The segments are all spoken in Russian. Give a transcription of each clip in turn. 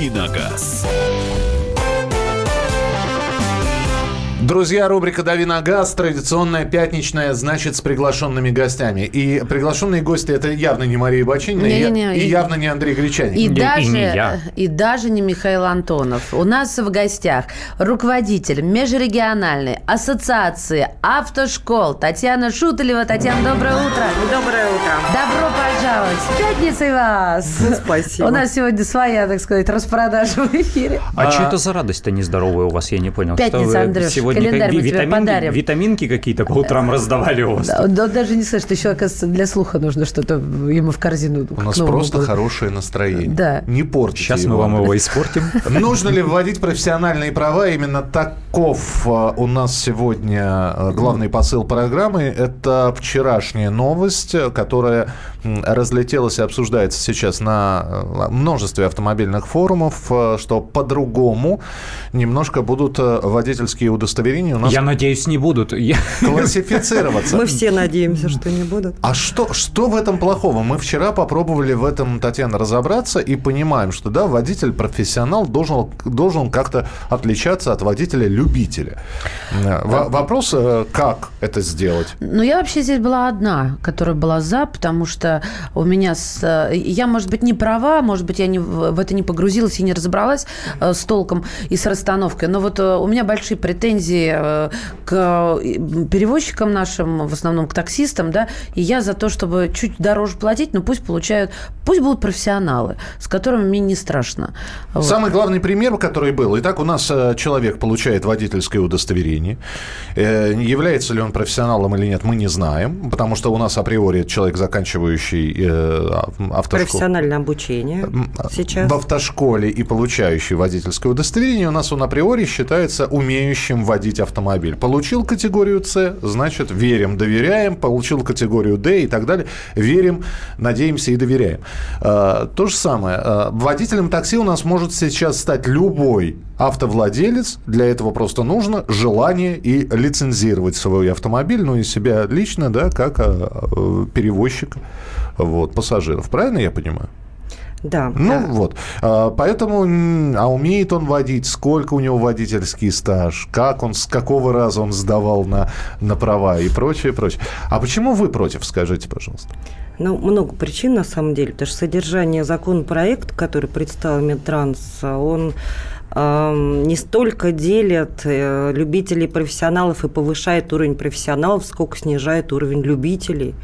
«Давиногаз». Друзья, рубрика «Дави на газ», традиционная пятничная, значит, с приглашенными гостями. И приглашенные гости – это явно не Мария Бочинина Не, и, не, не. и явно не Андрей Гречаник. И, И- и даже, не я. и даже не Михаил Антонов. У нас в гостях руководитель межрегиональной ассоциации автошкол Татьяна Шуталева. Татьяна, доброе утро. Доброе утро. Добро пожаловать. С пятницей вас. Спасибо. У нас сегодня своя, так сказать, распродажа в эфире. А, А- что это за радость-то нездоровая у вас, я не понял. Пятница, Андрюш, сегодня календарь мы тебе витаминки, подарим. витаминки какие-то по утрам раздавали у вас? Да, да, даже не слышит, еще, оказывается, для слуха нужно что-то ему в корзину. У нас просто году. хорошее настроение. Да. Не портите Сейчас мы вам его испортим. Нужно ли вводить профессиональные права? Именно таков э, у нас сегодня э, главный посыл программы. Это вчерашняя новость, э, которая м, разлетелась и обсуждается сейчас на э, множестве автомобильных форумов, э, что по-другому немножко будут э, водительские удостоверения у нас Я надеюсь, не будут. Классифицироваться. Мы все надеемся, что не будут. А что, что в этом плохого? Мы вчера попробовали в этом, Татьяна, разобраться и понимаем, что да, водитель-профессионал должен, должен как-то отличаться от водителя-любителя. Во- Вопрос, как это сделать? Ну, я вообще здесь была одна, которая была за, потому что у меня с... э, Я, может быть, не права, может быть, я не, в это не погрузилась и не разобралась э, с толком и с расстановкой, но вот э, у меня большие претензии э, к перевозчикам нашим, в основном к таксистам, да, и я за то, чтобы чуть дороже платить, но пусть получают, пусть будут профессионалы, с которыми мне не страшно. Вот. Самый главный пример, который был. Итак, у нас э, человек получает водительское удостоверение. Э, Является ли он профессионалом или нет, мы не знаем, потому что у нас априори человек, заканчивающий э, автошколу. Профессиональное обучение сейчас. В автошколе и получающий водительское удостоверение у нас он априори считается умеющим водить автомобиль. Получил категорию С, значит, верим, доверяем. Получил категорию Д и так далее. Верим, надеемся и доверяем. Э, То же самое. Э, Водителем такси у нас может сейчас стать любой автовладелец. Для этого просто нужно желание и лицензировать свой автомобиль, ну и себя лично, да, как э, э, перевозчик вот, пассажиров. Правильно я понимаю? Да. Ну да. вот, А, поэтому, а умеет он водить, сколько у него водительский стаж, как он, с какого раза он сдавал на, на права и прочее, прочее. А почему вы против, скажите, пожалуйста? Ну, много причин на самом деле, потому что содержание законопроекта, который представил Минтранс, он не столько делит э, любителей и профессионалов и повышает уровень профессионалов, сколько снижает уровень любителей.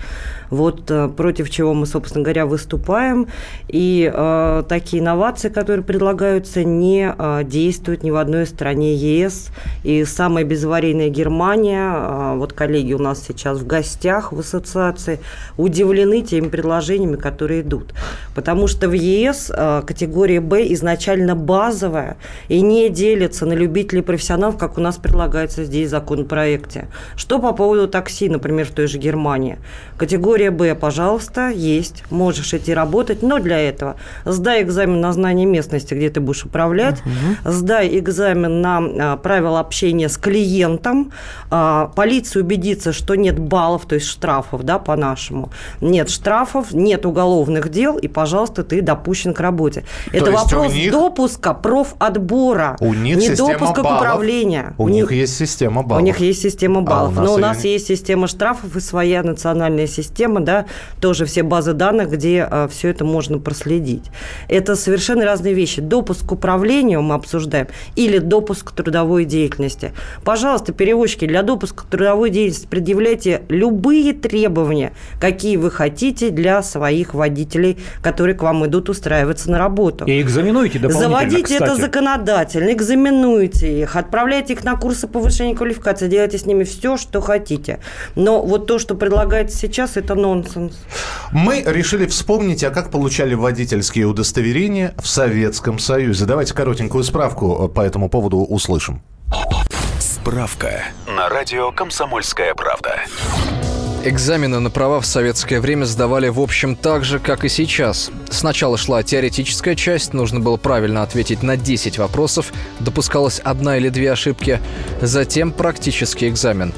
Вот э, против чего мы, собственно говоря, выступаем. И э, такие инновации, которые предлагаются, не э, действуют ни в одной стране ЕС. И самая безаварийная Германия, э, вот коллеги у нас сейчас в гостях в ассоциации, удивлены теми предложениями, которые идут. Потому что в ЕС э, категория Б изначально базовая и не делится на любителей и профессионалов, как у нас предлагается здесь в законопроекте. Что по поводу такси, например, в той же Германии? Категория Б, пожалуйста, есть, можешь идти работать, но для этого сдай экзамен на знание местности, где ты будешь управлять, сдай экзамен на а, правила общения с клиентом, а, полиция убедится, что нет баллов, то есть штрафов, да, по-нашему, нет штрафов, нет уголовных дел, и, пожалуйста, ты допущен к работе. Это есть у вопрос них- допуска профотбора, У них не допуска баллов. к управлению. У них есть система баллов. У них есть система А баллов. у нас но у нас не- есть система штрафов и своя национальная система, да, тоже все базы данных, где все это можно проследить. Это совершенно разные вещи. Допуск к управлению мы обсуждаем или допуск к трудовой деятельности. Пожалуйста, перевозчики, для допуска к трудовой деятельности предъявляйте любые требования, какие вы хотите для своих водителей, которые к вам идут устраиваться на работу. И экзаменуйте дополнительно, Заводите это кстати. законодательно, экзаменуйте их, отправляйте их на курсы повышения квалификации, делайте с ними все, что хотите. Но вот то, что предлагается сейчас, это нонсенс. Мы решили вспомнить, а как получали водительские удостоверения в Советском Союзе. Давайте коротенькую справку э, по этому поводу услышим. Справка на радио «Комсомольская правда». Экзамены на права в советское время сдавали в общем так же, как и сейчас. Сначала шла теоретическая часть, нужно было правильно ответить на 10 вопросов, допускалась одна или две ошибки. Затем практический экзамен.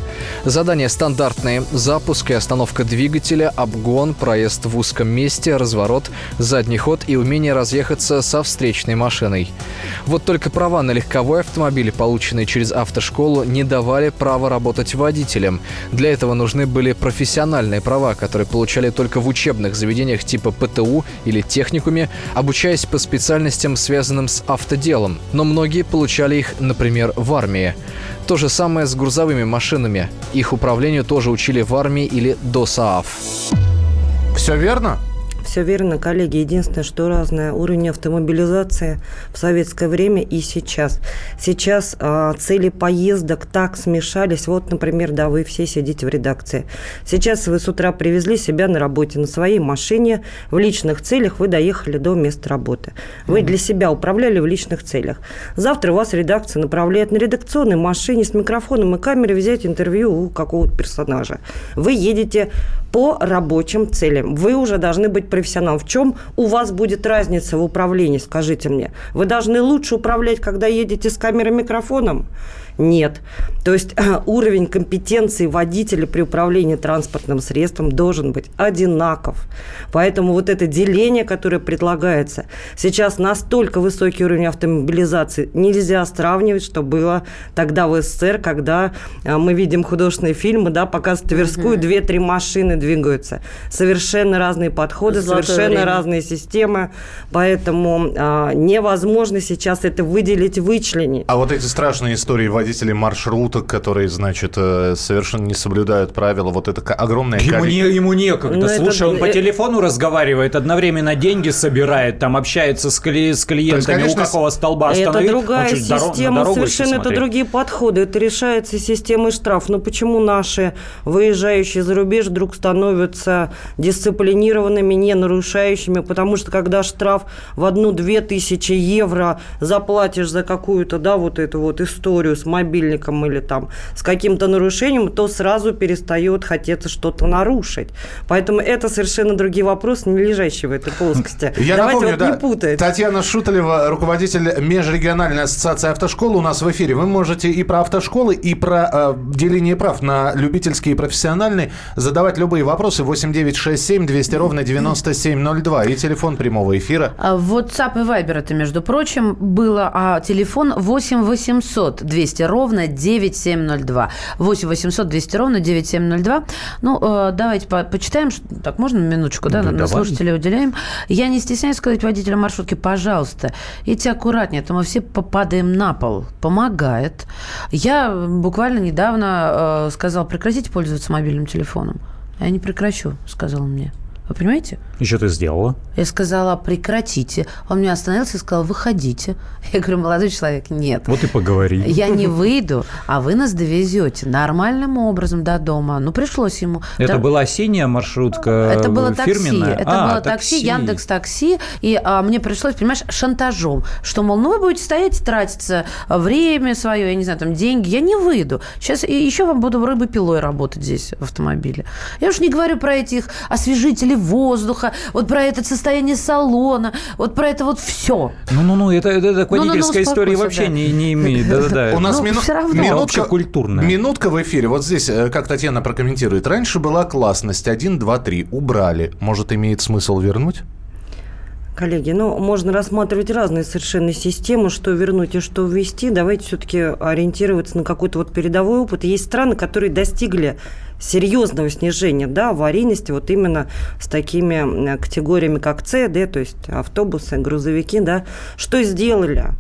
Задания стандартные. Запуск и остановка двигателя, обгон, проезд в узком месте, разворот, задний ход и умение разъехаться со встречной машиной. Вот только права на легковой автомобиль, полученные через автошколу, не давали права работать водителем. Для этого нужны были профессиональные права, которые получали только в учебных заведениях типа ПТУ или техникуме, обучаясь по специальностям, связанным с автоделом. Но многие получали их, например, в армии. То же самое с грузовыми машинами. Их управлению тоже учили в армии или до СААФ. Все верно? Все верно, коллеги. Единственное, что разное уровень автомобилизации в советское время и сейчас. Сейчас а, цели поездок так смешались. Вот, например, да, вы все сидите в редакции. Сейчас вы с утра привезли себя на работе на своей машине. В личных целях вы доехали до места работы. Вы для себя управляли в личных целях. Завтра вас редакция направляет на редакционной машине с микрофоном и камерой взять интервью у какого-то персонажа. Вы едете по рабочим целям. Вы уже должны быть профессионал. В чем у вас будет разница в управлении, скажите мне? Вы должны лучше управлять, когда едете с камерой микрофоном? Нет. То есть уровень компетенции водителя при управлении транспортным средством должен быть одинаков. Поэтому вот это деление, которое предлагается, сейчас настолько высокий уровень автомобилизации, нельзя сравнивать, что было тогда в СССР, когда а, мы видим художественные фильмы, да, показывают Тверскую, две-три машины двигаются. Совершенно разные подходы, Золотое совершенно время. разные системы, поэтому а, невозможно сейчас это выделить, вычленить. А вот эти страшные истории водителей маршруток, которые, значит, э, совершенно не соблюдают правила, вот это огромное Ему, не, Ну, ему некогда. это- Слушай, он по э- телефону разговаривает, одновременно деньги собирает, там общается с, кли- с клиентами, конечно, у какого столба Это остановить. другая Он система, дорогу совершенно это другие подходы. Это решается системой штраф. Но почему наши, выезжающие за рубеж, вдруг становятся дисциплинированными, не нарушающими? Потому что когда штраф в одну-две тысячи евро заплатишь за какую-то, да, вот эту вот историю с мобильником или там с каким-то нарушением, то сразу перестает хотеться что-то нарушить. Поэтому это совершенно другие вопросы, не лежащие в этой плоскости. Я Давайте напомню, вот да, не путать. Татьяна Шуталева, руководитель Межрегиональной ассоциации автошкол у нас в эфире. Вы можете и про автошколы, и про э, деление прав на любительские и профессиональные задавать любые вопросы. 8967 200 ровно 9702. И телефон прямого эфира. А WhatsApp и Viber это, между прочим, было, а телефон 8 800 200 ровно 9702. 8 800 200 ровно 9702. Ну, э, давайте по- почитаем. Так, можно минуточку, да, Да, на слушателей уделяем. Я не стесняюсь сказать водителям маршрутки, пожалуйста, идите аккуратнее, а мы все попадаем на пол. Помогает. Я буквально недавно э, сказал, прекратите пользоваться мобильным телефоном. Я не прекращу, сказал он мне. Вы понимаете? И что ты сделала? Я сказала, прекратите. Он меня остановился и сказал, выходите. Я говорю, молодой человек, нет. Вот и поговори. Я не выйду, а вы нас довезете нормальным образом до дома. Ну, пришлось ему. Это Да- была осенняя маршрутка это было такси. фирменная? Это А, было такси, Яндекс Такси. И а, мне пришлось, понимаешь, шантажом. Что, мол, ну вы будете стоять и тратиться время свое, я не знаю, там, деньги. Я не выйду. Сейчас еще вам буду рыбой-пилой работать здесь в автомобиле. Я уж не говорю про этих освежителей воздуха, вот про это состояние салона, вот про это вот все. Ну-ну-ну, это, это, это к Ну-ну-ну, водительской истории успокойся, вообще да. не, не имеет. Да-да-да. У нас Ну, мину- минутка, Общекультурная. минутка в эфире. Вот здесь, э, как Татьяна прокомментирует. Раньше была классность 1, 2, 3. Убрали. Может, имеет смысл вернуть? Коллеги, ну, можно рассматривать разные совершенно системы, что вернуть и что ввести. Давайте все-таки ориентироваться на какой-то вот передовой опыт. Есть страны, которые достигли серьезного снижения да, аварийности вот именно с такими категориями, как С, Д, то есть автобусы, грузовики. Да. Что сделали?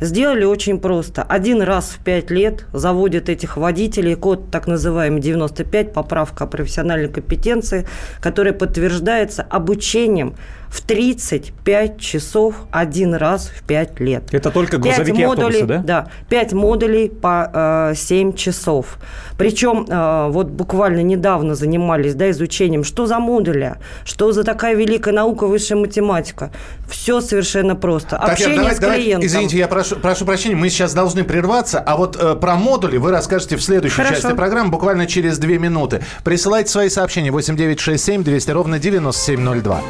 Сделали очень просто. Один раз в пять лет заводят этих водителей, код так называемый 95, поправка о профессиональной компетенции, которая подтверждается обучением в 35 часов один раз в 5 лет. Это только грузовики и модулей, автобусы, да? Да, 5 модулей по э, 7 часов. Причем э, вот буквально недавно занимались да, изучением, что за модули, что за такая великая наука, высшая математика. Все совершенно просто. Татьяна, Общение давай- с давай- клиентом. извините, я прошу прошу, прощения, мы сейчас должны прерваться, а вот э, про модули вы расскажете в следующей Хорошо. части программы, буквально через две минуты. Присылайте свои сообщения 8967 200 ровно 9702.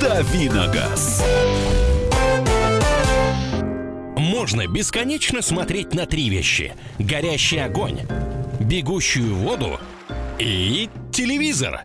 Давиногаз. Можно бесконечно смотреть на три вещи. Горящий огонь, бегущую воду и телевизор.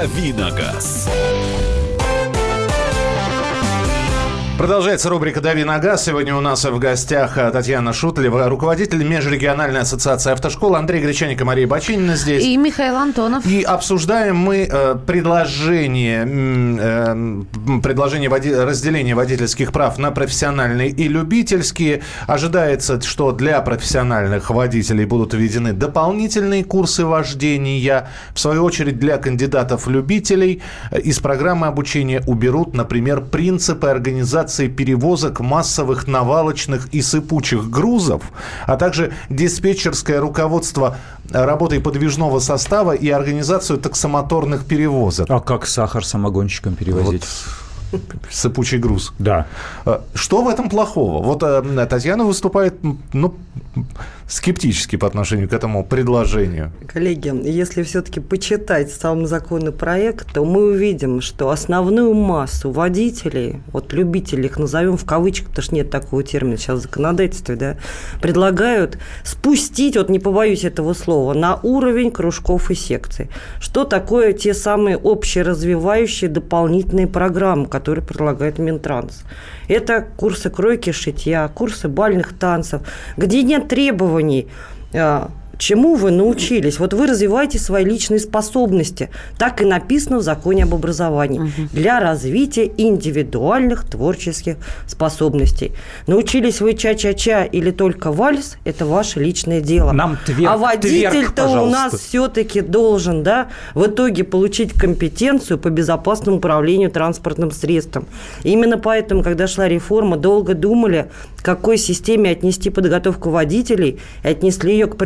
Давиногаз. Продолжается рубрика «Дави на газ». Сегодня у нас в гостях э, Татьяна Шутлева, руководитель Межрегиональной ассоциации автошкол, Андрей Гречаник и Мария Бочинина здесь. И Михаил Антонов. И обсуждаем мы э, предложение, э, предложение води- разделения водительских прав на профессиональные и любительские. Ожидается, что для профессиональных водителей будут введены дополнительные курсы вождения. В свою очередь для кандидатов-любителей из программы обучения уберут, например, принципы организации перевозок массовых навалочных и сыпучих грузов, а также диспетчерское руководство работой подвижного состава и организацию таксомоторных перевозок. А как сахар самогонщикам перевозить? Вот сыпучий груз. Да. Э, Что в этом плохого? Вот э, Татьяна выступает ну, скептически по отношению к этому предложению. Коллеги, если все-таки почитать сам законопроект, то мы увидим, что основную массу водителей, вот любителей их назовем в кавычках, потому что нет такого термина сейчас в законодательстве, да, предлагают спустить, вот не побоюсь этого слова, на уровень кружков и секций. Что такое те самые общеразвивающие дополнительные программы, которые предлагает Минтранс? Это курсы кройки, шитья, курсы бальных танцев, где нет требований а, чему вы научились? Вот вы развиваете свои личные способности. Так и написано в законе об образовании. Для развития индивидуальных творческих способностей. Научились вы ча-ча-ча или только вальс, это ваше личное дело. Нам твер- а водитель-то у нас все-таки должен, да, в итоге получить компетенцию по безопасному управлению транспортным средством. Именно поэтому, когда шла реформа, долго думали, к какой системе отнести подготовку водителей, и отнесли ее к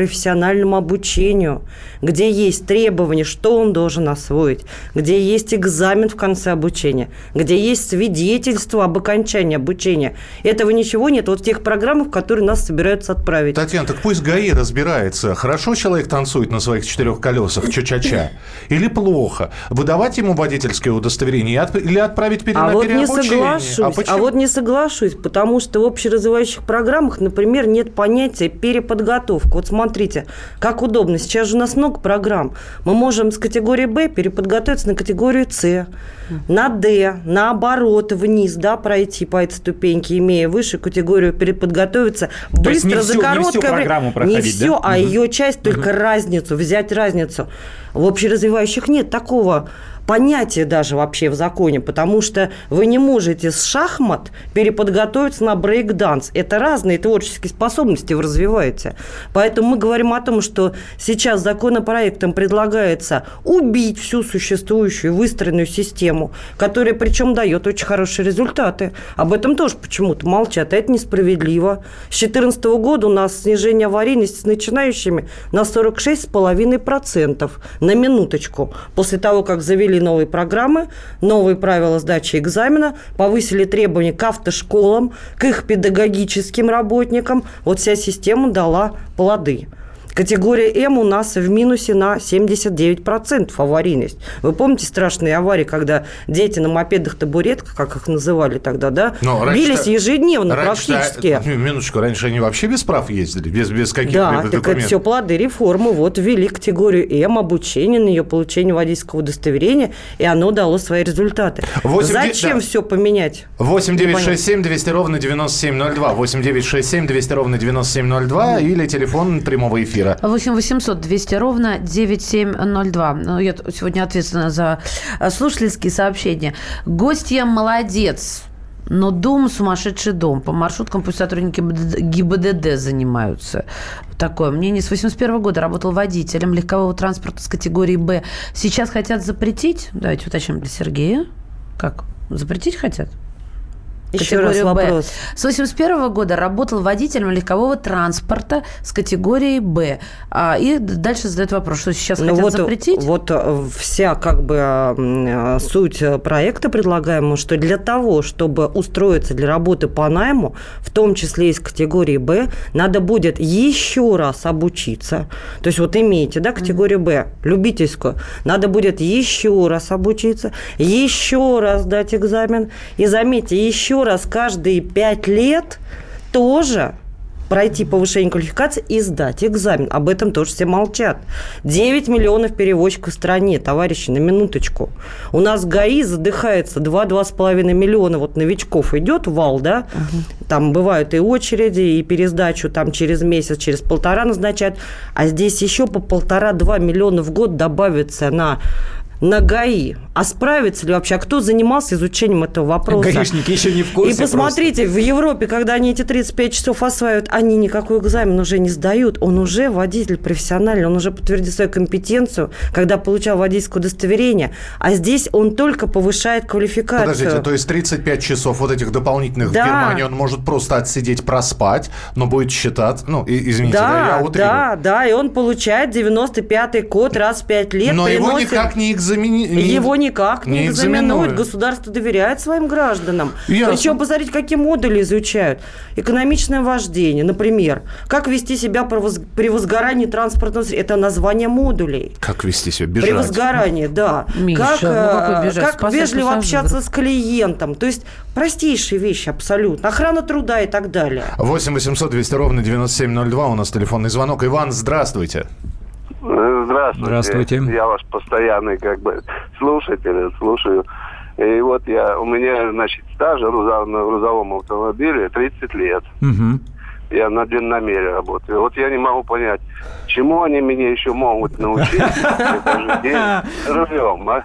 профессиональному обучению, где есть требования, что он должен освоить, где есть экзамен в конце обучения, где есть свидетельство об окончании обучения. Этого ничего нет вот в тех программах, в которые нас собираются отправить. Татьяна, так пусть ГАИ разбирается. Хорошо человек танцует на своих четырех колесах, ча-ча-ча, или плохо? Выдавать ему водительское удостоверение или отправить пере- А на вот не переобучение? соглашусь. А А, вот не соглашусь, потому что в общеразвивающих программах, например, нет понятия переподготовка. Вот смотрите, как удобно. Сейчас же у нас много программ. Мы можем с категории Б переподготовиться на категорию С, на Д, наоборот, вниз, да, пройти по этой ступеньке, имея высшую категорию, переподготовиться То не быстро, за всю- не всю короткое время. программу Не проходить, да? все, а Мгм. ее часть, только разницу, взять разницу. В общеразвивающих нет такого понятия даже вообще в законе, потому что вы не можете с шахмат переподготовиться на брейк-данс. Это разные творческие способности вы развиваете. Поэтому мы говорим о том, что сейчас законопроектом предлагается убить всю существующую выстроенную систему, которая причем дает очень хорошие результаты. Об этом тоже почему-то молчат, это несправедливо. С 2014 года у нас снижение аварийности с начинающими на 46,5% на минуточку. После того, как завели новые программы, новые правила сдачи экзамена, повысили требования к автошколам, к их педагогическим работникам, вот вся система дала плоды. Категория М у нас в минусе на 79% аварийность. Вы помните страшные аварии, когда дети на мопедах-табуретках, как их называли тогда, да, Но бились ежедневно раньше-то- практически. ну, Минуточку, раньше они вообще без прав ездили, без, без каких-либо Да, так это документов. все плоды реформы. Вот ввели категорию М, обучение на ее получение водительского удостоверения, и оно дало свои результаты. Восемь де- Зачем да. все поменять? 8 9 6 7 200 ровно 9702. 8 9 6 7 200 ровно 9702 или телефон прямого эфира эфира. 8 800 200 ровно 9702. Ну, я сегодня ответственна за э, слушательские сообщения. Гостья молодец. Но дом сумасшедший дом. По маршруткам пусть сотрудники ГИБДД занимаются. Такое мнение. С 81 года работал водителем легкового транспорта с категории «Б». Сейчас хотят запретить? Давайте уточним для Сергея. Как? Запретить хотят? Еще раз вопрос. С 81 года работал водителем легкового транспорта с категорией «Б». А, и дальше задает вопрос, что сейчас ну хотят вот, запретить? Вот э, вся как бы э, суть проекта предлагаемого, что для того, чтобы устроиться для работы по найму, в том числе из категории «Б», надо будет еще раз обучиться. То есть вот имеете, да, категорию «Б», любительскую, надо будет еще раз обучиться, еще раз дать экзамен, и заметьте, еще раз каждые пять лет тоже пройти повышение квалификации и сдать экзамен. Об этом тоже все молчат. 9 миллионов перевозчиков в стране, товарищи, на минуточку. У нас ГАИ задыхается 2-2,5 миллиона вот новичков идет вал, да, угу. там бывают и очереди, и пересдачу там через месяц, через полтора назначают, а здесь еще по полтора-два миллиона в год добавится на на ГАИ. А справится ли вообще? А кто занимался изучением этого вопроса? Гаишники еще не в курсе. И посмотрите, просто. в Европе, когда они эти 35 часов осваивают, они никакой экзамен уже не сдают. Он уже водитель профессиональный, он уже подтвердил свою компетенцию, когда получал водительское удостоверение. А здесь он только повышает квалификацию. Подождите, то есть 35 часов вот этих дополнительных да. в Германии он может просто отсидеть, проспать, но будет считать, ну, извините, да, да, я утрирую. Да, да, и он получает 95-й код раз в 5 лет. Но приносит... его никак не экзаменуют экзамени... Его никак не, не экзаменуют. Государство доверяет своим гражданам. Ясно. Причем, посмотрите, какие модули изучают. Экономичное вождение, например. Как вести себя при возгорании транспортного средства. Это название модулей. Как вести себя? Бежать. При возгорании, да. Миша, как ну, э, как, как вежливо общаться с клиентом. То есть простейшие вещи абсолютно. Охрана труда и так далее. 8 800 200 ровно 9702 у нас телефонный звонок. Иван, здравствуйте. Здравствуйте. Здравствуйте. Я ваш постоянный как бы слушатель, слушаю. И вот я, у меня, значит, стаж на грузовом автомобиле 30 лет. Угу. Я на длинномере работаю. Вот я не могу понять, чему они меня еще могут научить рулем, а?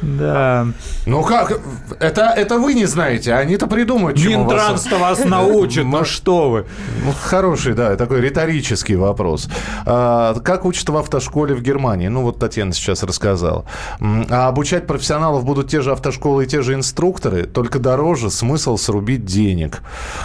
Да. Ну как? Это, это вы не знаете, они-то придумают, чему Минтранс-то вас, вас научит, ну что вы. Ну, хороший, да, такой риторический вопрос. А, как учат в автошколе в Германии? Ну, вот Татьяна сейчас рассказала. А обучать профессионалов будут те же автошколы и те же инструкторы, только дороже, смысл срубить денег.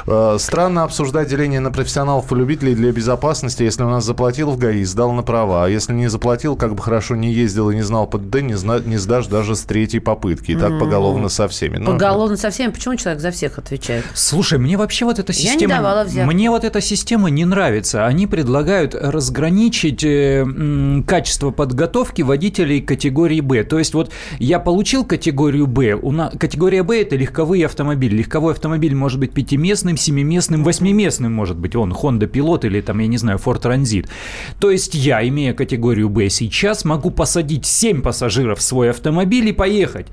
А, странно обсуждать деление на профессионалов и любителей для безопасности, если у нас заплатил в ГАИ, сдал на права. А если не заплатил, как бы хорошо не ездил и не знал ПДД, не, зна- не сдашь даже с третьей попытки. И так mm-hmm. поголовно со всеми. Ну, поголовно со всеми? Почему человек за всех отвечает? Слушай, мне вообще вот эта система... Я не давала взятку. Мне вот эта система не нравится. Они предлагают разграничить э, м, качество подготовки водителей категории Б. То есть вот я получил категорию Б. У на... Категория Б – это легковые автомобили. Легковой автомобиль может быть пятиместным, семиместным, восьмиместным может быть. Он Honda Pilot или там, я не знаю, Ford Transit. То есть я, имея категорию Б сейчас, могу посадить 7 пассажиров в свой автомобиль и поехать.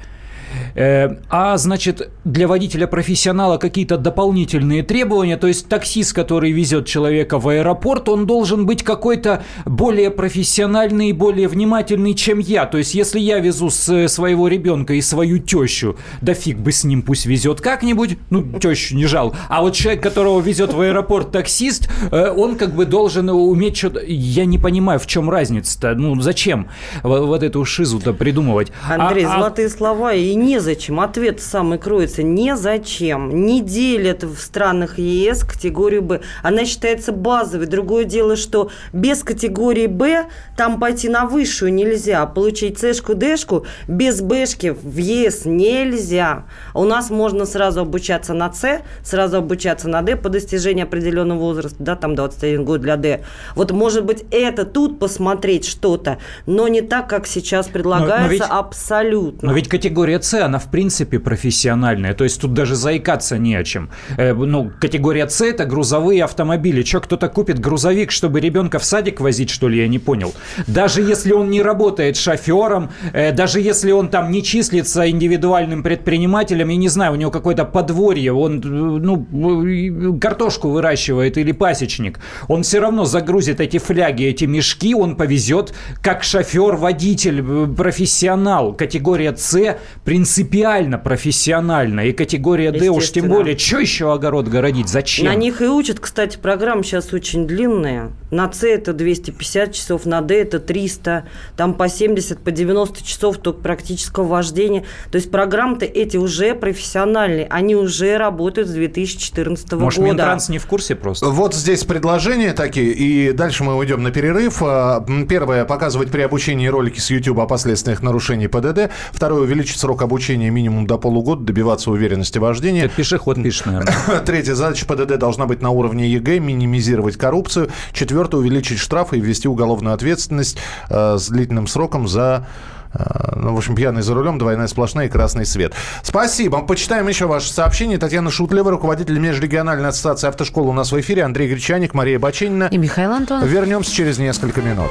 Э, а, значит, для водителя-профессионала какие-то дополнительные требования, то есть таксист, который везет человека в аэропорт, он должен быть какой-то более профессиональный и более внимательный, чем я. То есть, если я везу с своего ребенка и свою тещу, да фиг бы с ним пусть везет как-нибудь, ну, тещу не жал. А вот человек, которого везет в аэропорт таксист, э, он как бы должен уметь что-то... Я не понимаю, в чем разница-то. Ну, зачем вот эту шизу-то придумывать? Андрей, а, а золотые а... слова и незачем. Ответ самый кроется. Незачем. Не делят в странах ЕС категорию Б. Она считается базовой. Другое дело, что без категории Б там пойти на высшую нельзя. Получить Цшку, Дэшку без Бшки в ЕС нельзя. У нас можно сразу обучаться на С, сразу обучаться на Д по достижении определенного возраста, да, там 21 год для Д. Вот, может быть, это тут посмотреть что-то, но не так, как сейчас предлагается, но, но ведь, абсолютно. Но ведь категория С, она в принципе профессиональная. То есть тут даже заикаться не о чем. Э, ну, категория С – это грузовые автомобили. Че, кто-то купит грузовик, чтобы ребенка в садик возить, что ли, я не понял. Даже если он не работает шофером, э, даже если он там не числится индивидуальным предпринимателем, я не знаю, у него какое-то подворье, он, ну, картошку выращивает или пасечник, он все равно загрузит эти фляги, эти мешки, он повезет как шофер-водитель, э, профессионал. Категория С принципиально профессиональная. И категория Д уж тем более. Что еще огород городить? Зачем? На них и учат, кстати, программы сейчас очень длинные. На С это 250 часов, на Д это 300, там по 70, по 90 часов только практического вождения. То есть программы-то эти уже профессиональные, они уже работают с 2014 Может, года. Минтранс не в курсе просто? Вот здесь предложения такие, и дальше мы уйдем на перерыв. А, первое, показывать при обучении ролики с YouTube о последствиях нарушений ПДД. Второе, увеличить срок обучения минимум до полугода, добиваться уверенности вождения. Это пешеход пишет, наверное. Третье, сдача ПДД должна быть на уровне ЕГЭ, минимизировать коррупцию. Четвертое, увеличить штрафы и ввести уголовную ответственность э, с длительным сроком за э, ну, в общем, пьяный за рулем, двойная сплошная и красный свет. Спасибо. Почитаем еще ваше сообщение. Татьяна Шутлева, руководитель межрегиональной ассоциации автошкол у нас в эфире. Андрей Гречаник, Мария Бачинина. И Михаил Антонов. Вернемся через несколько минут.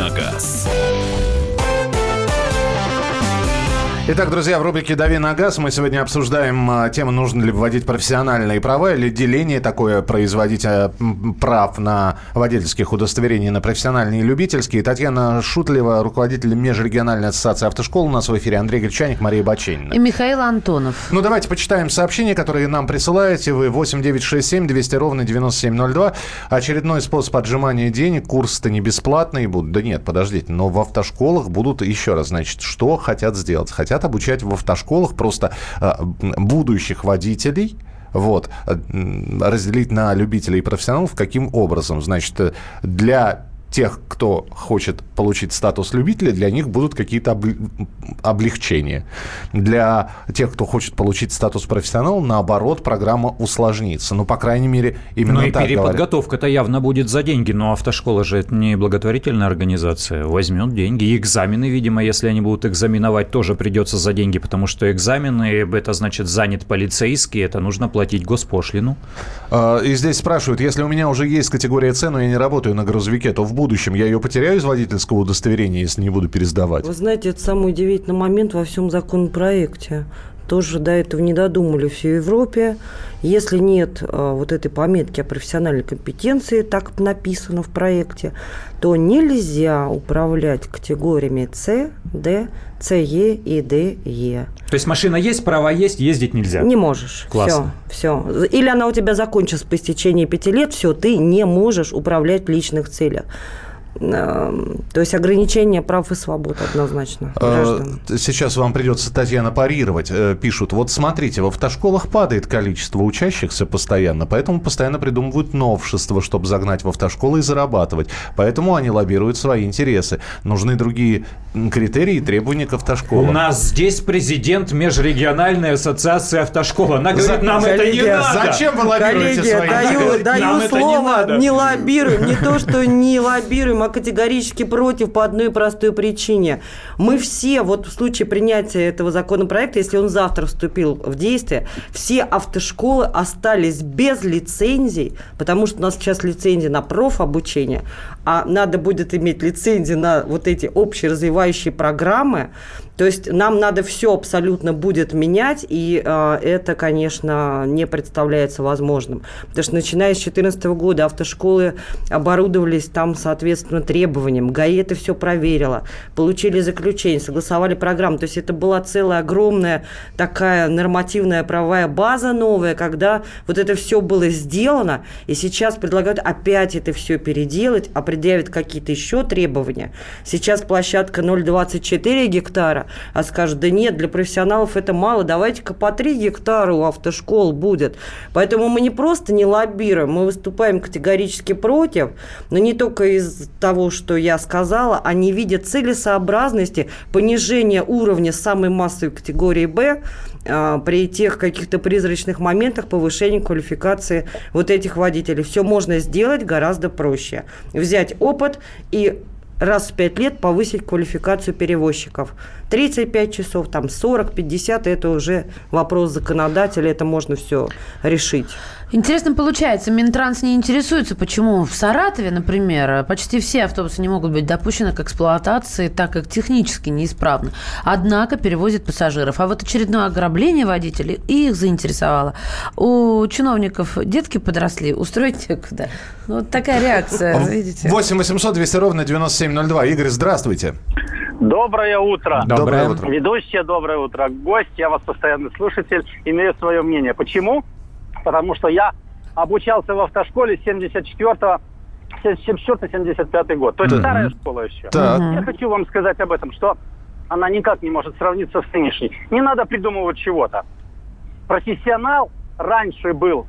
Давиногаз. Итак, друзья, в рубрике «Дави на газ» мы сегодня обсуждаем а, тему, нужно ли вводить профессиональные права или деление такое производить а, прав на водительских удостоверений на профессиональные и любительские. Татьяна Шутлева, руководитель Межрегиональной ассоциации автошкол у нас в эфире. Андрей Гречаник, Мария Баченина. И Михаил Антонов. Ну, давайте почитаем сообщения, которые нам присылаете. Вы 8967 200 ровно 9702. Очередной способ отжимания денег. Курсы-то не бесплатные будут. Да нет, подождите. Но в автошколах будут еще раз, значит, что хотят сделать? Хотят хотят обучать в автошколах просто э, будущих водителей, вот, э, разделить на любителей и профессионалов, каким образом? Значит, э, для тех, кто хочет получить статус любителя, для них будут какие-то облегчения. Для тех, кто хочет получить статус профессионала, наоборот, программа усложнится. Ну, по крайней мере, именно ну, и так переподготовка-то явно будет за деньги, но автошкола же это не благотворительная организация. Возьмет деньги. И экзамены, видимо, если они будут экзаменовать, тоже придется за деньги, потому что экзамены, это значит занят полицейский, это нужно платить госпошлину. А, и здесь спрашивают, если у меня уже есть категория С, но я не работаю на грузовике, то в будущем я ее потеряю из водительского удостоверения, если не буду пересдавать? Вы знаете, это самый удивительный момент во всем законопроекте тоже до этого не додумали в всей Европе. Если нет а, вот этой пометки о профессиональной компетенции, так написано в проекте, то нельзя управлять категориями С, Д, СЕ и ДЕ. То есть машина есть, права есть, ездить нельзя? Не можешь. Классно. Все, все. Или она у тебя закончилась по истечении пяти лет, все, ты не можешь управлять в личных целях. Эм, то есть ограничение прав и свобод однозначно а, граждан. Сейчас вам придется, Татьяна, парировать. Э, пишут, вот смотрите, в автошколах падает количество учащихся постоянно, поэтому постоянно придумывают новшества, чтобы загнать в автошколы и зарабатывать. Поэтому они лоббируют свои интересы. Нужны другие критерии и требования к автошколам. У нас здесь президент Межрегиональной ассоциации автошкол. Она говорит, нам коллеги, это не надо. Зачем вы лоббируете коллеги, свои даю, даю слово, не, не лоббируем. Не то, что не лоббируем, мы категорически против по одной простой причине. Мы все, вот в случае принятия этого законопроекта, если он завтра вступил в действие, все автошколы остались без лицензий, потому что у нас сейчас лицензия на профобучение, а надо будет иметь лицензию на вот эти общеразвивающие программы, То есть нам надо все абсолютно будет менять, и э, это, конечно, не представляется возможным. Потому что начиная с 2014 года автошколы оборудовались там, соответственно, требованиям. ГАИ это все проверила, получили заключение, согласовали программу. То есть это была целая огромная такая нормативная правовая база новая, когда вот это все было сделано, и сейчас предлагают опять это все переделать, а предъявят какие-то еще требования. Сейчас площадка 0,24 гектара, а скажут, да нет, для профессионалов это мало, давайте-ка по 3 гектара у автошкол будет. Поэтому мы не просто не лоббируем, мы выступаем категорически против, но не только из того, что я сказала, они видят целесообразности понижения уровня самой массовой категории «Б», а, при тех каких-то призрачных моментах повышения квалификации вот этих водителей. Все можно сделать гораздо проще. Взять опыт и раз в пять лет повысить квалификацию перевозчиков. 35 часов, там 40, 50, это уже вопрос законодателя, это можно все решить. Интересно получается, Минтранс не интересуется, почему в Саратове, например, почти все автобусы не могут быть допущены к эксплуатации, так как технически неисправны. Однако перевозят пассажиров. А вот очередное ограбление водителей их заинтересовало. У чиновников детки подросли, устроить некуда. Ну, вот такая реакция, видите. 8 800 200 ровно 9702. Игорь, здравствуйте. Доброе утро. Доброе утро. Ведущая, доброе утро. Гость, я вас постоянный слушатель, имею свое мнение. Почему? Потому что я обучался в автошколе 74 74-75 год. То есть да. старая школа еще. Так. Я хочу вам сказать об этом, что она никак не может сравниться с нынешней. Не надо придумывать чего-то. Профессионал раньше был,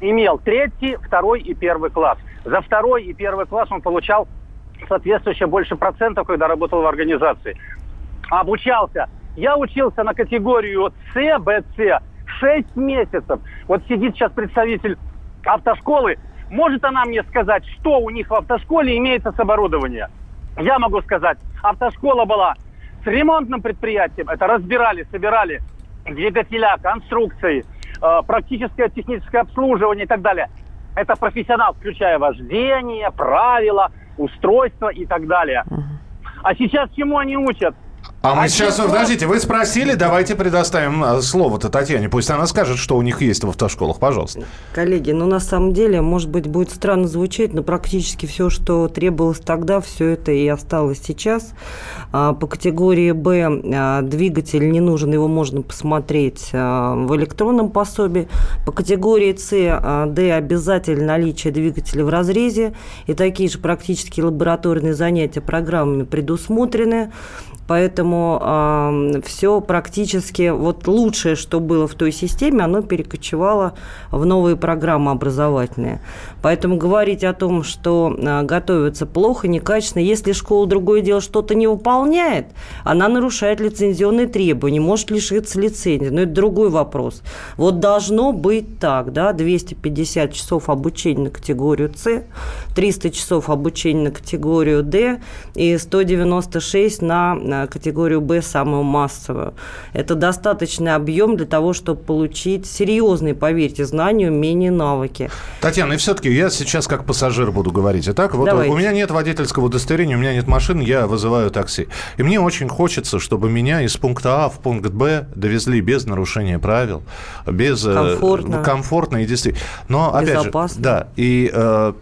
имел третий, второй и первый класс. За второй и первый класс он получал соответствующее больше процентов, когда работал в организации. Обучался. Я учился на категорию С, Б, С 6 месяцев. Вот сидит сейчас представитель автошколы. Может она мне сказать, что у них в автошколе имеется с оборудованием? Я могу сказать, автошкола была с ремонтным предприятием. Это разбирали, собирали двигателя, конструкции, э, практическое техническое обслуживание и так далее. Это профессионал, включая вождение, правила, устройства и так далее. А сейчас чему они учат? А мы а сейчас, чего? подождите, вы спросили, давайте предоставим а, слово-то Татьяне, пусть она скажет, что у них есть в автошколах, пожалуйста. Коллеги, ну на самом деле, может быть, будет странно звучать, но практически все, что требовалось тогда, все это и осталось сейчас. А, по категории Б двигатель не нужен, его можно посмотреть в электронном пособии. По категории С, Д обязательно наличие двигателя в разрезе, и такие же практические лабораторные занятия программами предусмотрены. Поэтому э, все практически вот лучшее, что было в той системе, оно перекочевало в новые программы образовательные. Поэтому говорить о том, что э, готовятся плохо, некачественно, если школа другое дело что-то не выполняет, она нарушает лицензионные требования, может лишиться лицензии. Но это другой вопрос. Вот должно быть так, да, 250 часов обучения на категорию С, 300 часов обучения на категорию D и 196 на категорию Б, самую массовую. Это достаточный объем для того, чтобы получить серьезные, поверьте, знания, умения, навыки. Татьяна, и все-таки я сейчас как пассажир буду говорить. Итак, вот Давайте. у меня нет водительского удостоверения, у меня нет машины, я вызываю такси. И мне очень хочется, чтобы меня из пункта А в пункт Б довезли без нарушения правил, без э, комфортно, комфортно и действительно. Но опять же, да, и э,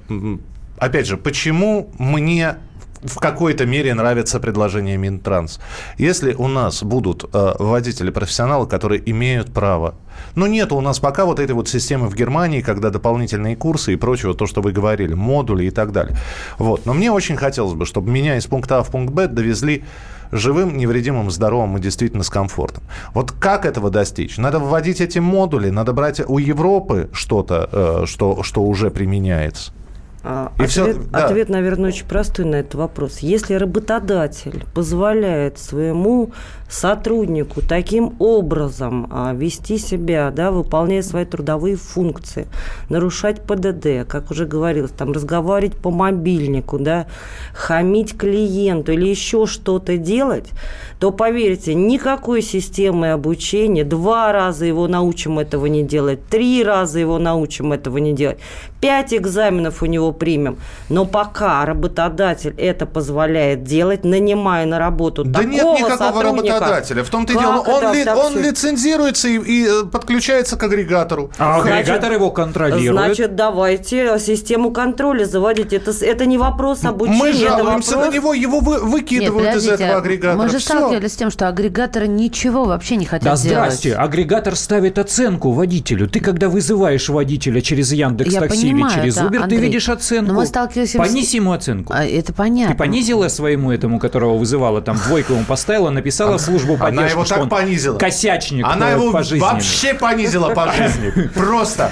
опять же, почему мне в какой-то мере нравится предложение Минтранс. Если у нас будут э, водители-профессионалы, которые имеют право но нет у нас пока вот этой вот системы в Германии, когда дополнительные курсы и прочего, то, что вы говорили, модули и так далее. Вот. Но мне очень хотелось бы, чтобы меня из пункта А в пункт Б довезли живым, невредимым, здоровым и действительно с комфортом. Вот как этого достичь? Надо вводить эти модули, надо брать у Европы что-то, э, что, что уже применяется. А, и ответ, все, да. ответ, наверное, очень простой на этот вопрос. Если работодатель позволяет своему сотруднику таким образом а, вести себя, да, выполняя свои трудовые функции, нарушать ПДД, как уже говорилось, там, разговаривать по мобильнику, да, хамить клиенту или еще что-то делать, то, поверьте, никакой системы обучения, два раза его научим этого не делать, три раза его научим этого не делать, пять экзаменов у него примем. Но пока работодатель это позволяет делать, нанимая на работу да такого нет никакого работодателя. В том-то и дело, он, ли, он лицензируется и, и э, подключается к агрегатору. А значит, агрегатор его контролирует. Значит, давайте систему контроля заводить. Это, это не вопрос обучения. Мы жалуемся вопрос... на него, его вы, выкидывают нет, из этого агрегатора. Мы же Все. сталкивались с тем, что агрегаторы ничего вообще не хотят да, делать. Да здрасте, агрегатор ставит оценку водителю. Ты когда вызываешь водителя через Яндекс Такси или через Uber, Андрей, ты видишь оценку. Но мы сталкивались Понизь ему оценку. А, это понятно. Ты понизила своему этому, которого вызывала, там двойку ему поставила, написала в службу поддержки, Она его так понизила. Косячник Она его вообще понизила по жизни. Просто.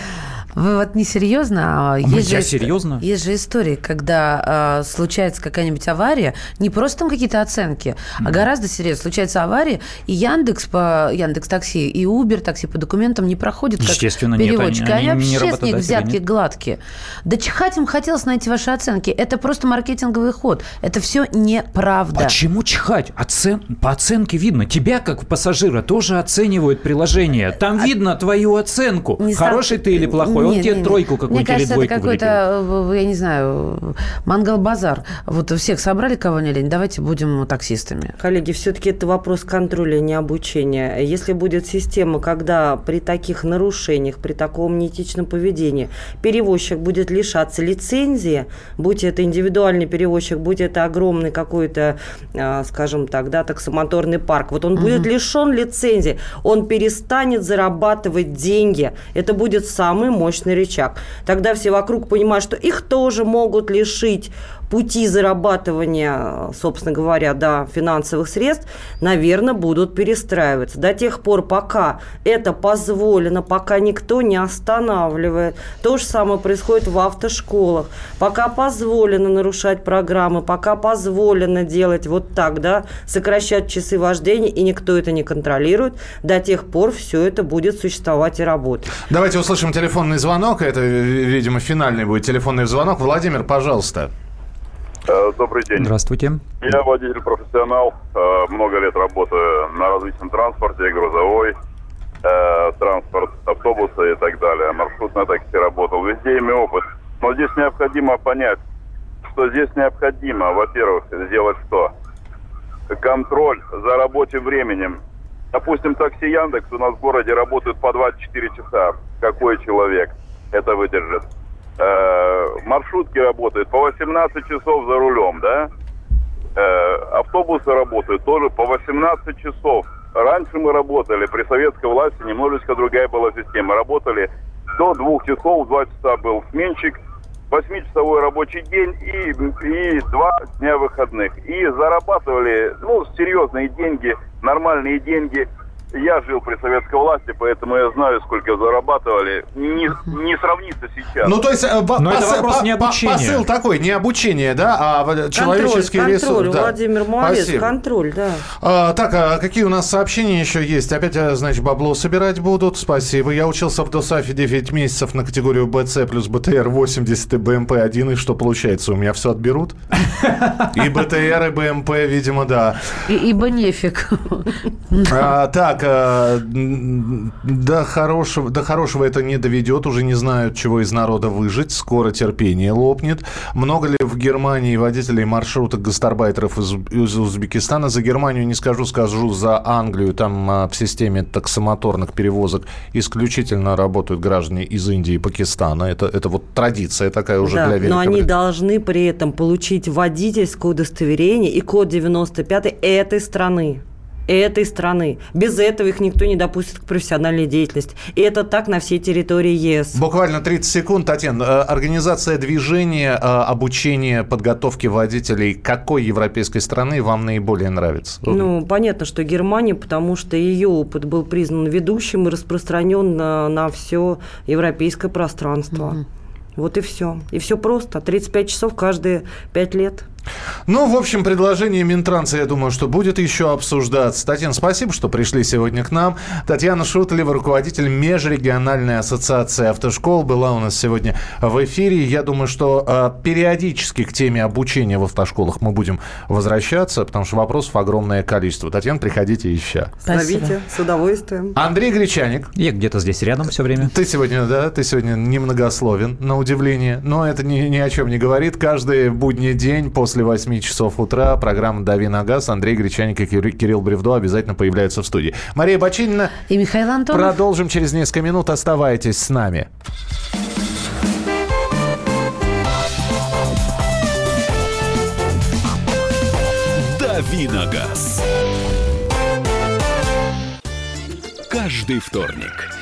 Вы вот не серьезно? А есть я же, серьезно. Есть же истории, когда э, случается какая-нибудь авария, не просто там какие-то оценки, mm-hmm. а гораздо серьезнее. Случается авария, и Яндекс по Яндекс Такси, и Uber такси по документам не проходят как Естественно, переводчик. Нет, они, они, они вообще с них взятки нет. гладкие. Да чихать им хотелось найти ваши оценки. Это просто маркетинговый ход. Это все неправда. Почему чихать? Оцен... По оценке видно. Тебя, как пассажира, тоже оценивают приложение. Там а... видно твою оценку. Не Хороший стал... ты или плохой такой, он тебе нет, тройку какую-то Мне кажется, это какой-то, э, я не знаю, мангал-базар. Вот всех собрали, кого не лень, давайте будем таксистами. Коллеги, все-таки это вопрос контроля, не обучения. Если будет система, когда при таких нарушениях, при таком неэтичном поведении перевозчик будет лишаться лицензии, будь это индивидуальный перевозчик, будь это огромный какой-то, а, скажем так, да, таксомоторный парк, вот он угу. будет лишен лицензии, он перестанет зарабатывать деньги. Это будет самый мощный мощный рычаг. Тогда все вокруг понимают, что их тоже могут лишить пути зарабатывания, собственно говоря, да, финансовых средств, наверное, будут перестраиваться. До тех пор, пока это позволено, пока никто не останавливает. То же самое происходит в автошколах. Пока позволено нарушать программы, пока позволено делать вот так, да, сокращать часы вождения, и никто это не контролирует, до тех пор все это будет существовать и работать. Давайте услышим телефонный звонок. Это, видимо, финальный будет телефонный звонок. Владимир, пожалуйста. Э, добрый день. Здравствуйте. Я водитель-профессионал. Э, много лет работаю на различном транспорте, грузовой, э, транспорт, автобусы и так далее. Маршрутное такси работал. Везде имею опыт. Но здесь необходимо понять, что здесь необходимо, во-первых, сделать что? Контроль за рабочим временем. Допустим, такси Яндекс у нас в городе работают по 24 часа. Какой человек это выдержит? Э, маршрутки работают по 18 часов за рулем, да? Э, автобусы работают тоже по 18 часов. Раньше мы работали, при советской власти немножечко другая была система. Работали до двух часов, два часа был сменщик, восьмичасовой рабочий день и, и два дня выходных. И зарабатывали, ну, серьезные деньги, нормальные деньги – я жил при советской власти, поэтому я знаю, сколько зарабатывали. Не, не сравнится сейчас. Ну, то есть, э, по, Но пос, это вопрос не обучения. посыл такой, не обучение, да, а человеческий контроль, ресурс. Контроль, да. Владимир, Спасибо. контроль, да. А, так, а какие у нас сообщения еще есть? Опять, э, значит, бабло собирать будут, спасибо. Я учился в ДОСАФе 9 месяцев на категорию БЦ плюс БТР 80 и БМП 1, и что получается? У меня все отберут? И БТР, и БМП, видимо, да. И, ибо нефиг. А, так, Э, до хорошего, до хорошего это не доведет, уже не знают, чего из народа выжить, скоро терпение лопнет. Много ли в Германии водителей маршруток гастарбайтеров из, из Узбекистана? За Германию не скажу, скажу за Англию. Там а, в системе таксомоторных перевозок исключительно работают граждане из Индии и Пакистана. Это, это вот традиция такая уже да, для Великобритании. Но они должны при этом получить водительское удостоверение и код 95 этой страны этой страны. Без этого их никто не допустит к профессиональной деятельности. И это так на всей территории ЕС. Буквально 30 секунд, Татьяна. Э, организация движения, э, обучение, подготовки водителей какой европейской страны вам наиболее нравится? Ну, понятно, что Германия, потому что ее опыт был признан ведущим и распространен на, на все европейское пространство. Угу. Вот и все. И все просто. 35 часов каждые 5 лет. Ну, в общем, предложение Минтранса, я думаю, что будет еще обсуждаться. Татьяна, спасибо, что пришли сегодня к нам. Татьяна Шуталева, руководитель Межрегиональной ассоциации автошкол, была у нас сегодня в эфире. Я думаю, что э, периодически к теме обучения в автошколах мы будем возвращаться, потому что вопросов огромное количество. Татьяна, приходите еще. Зовите, с удовольствием. Андрей Гречаник. Я где-то здесь рядом все время. Ты сегодня, да, ты сегодня немногословен, на удивление. Но это ни, ни о чем не говорит. Каждый будний день после 8 часов утра программа «Дави на газ». Андрей Гречаник и Кирилл Бревдо обязательно появляются в студии. Мария Бочинина. И Михаил Антонов. Продолжим через несколько минут. Оставайтесь с нами. «Дави на газ». Каждый вторник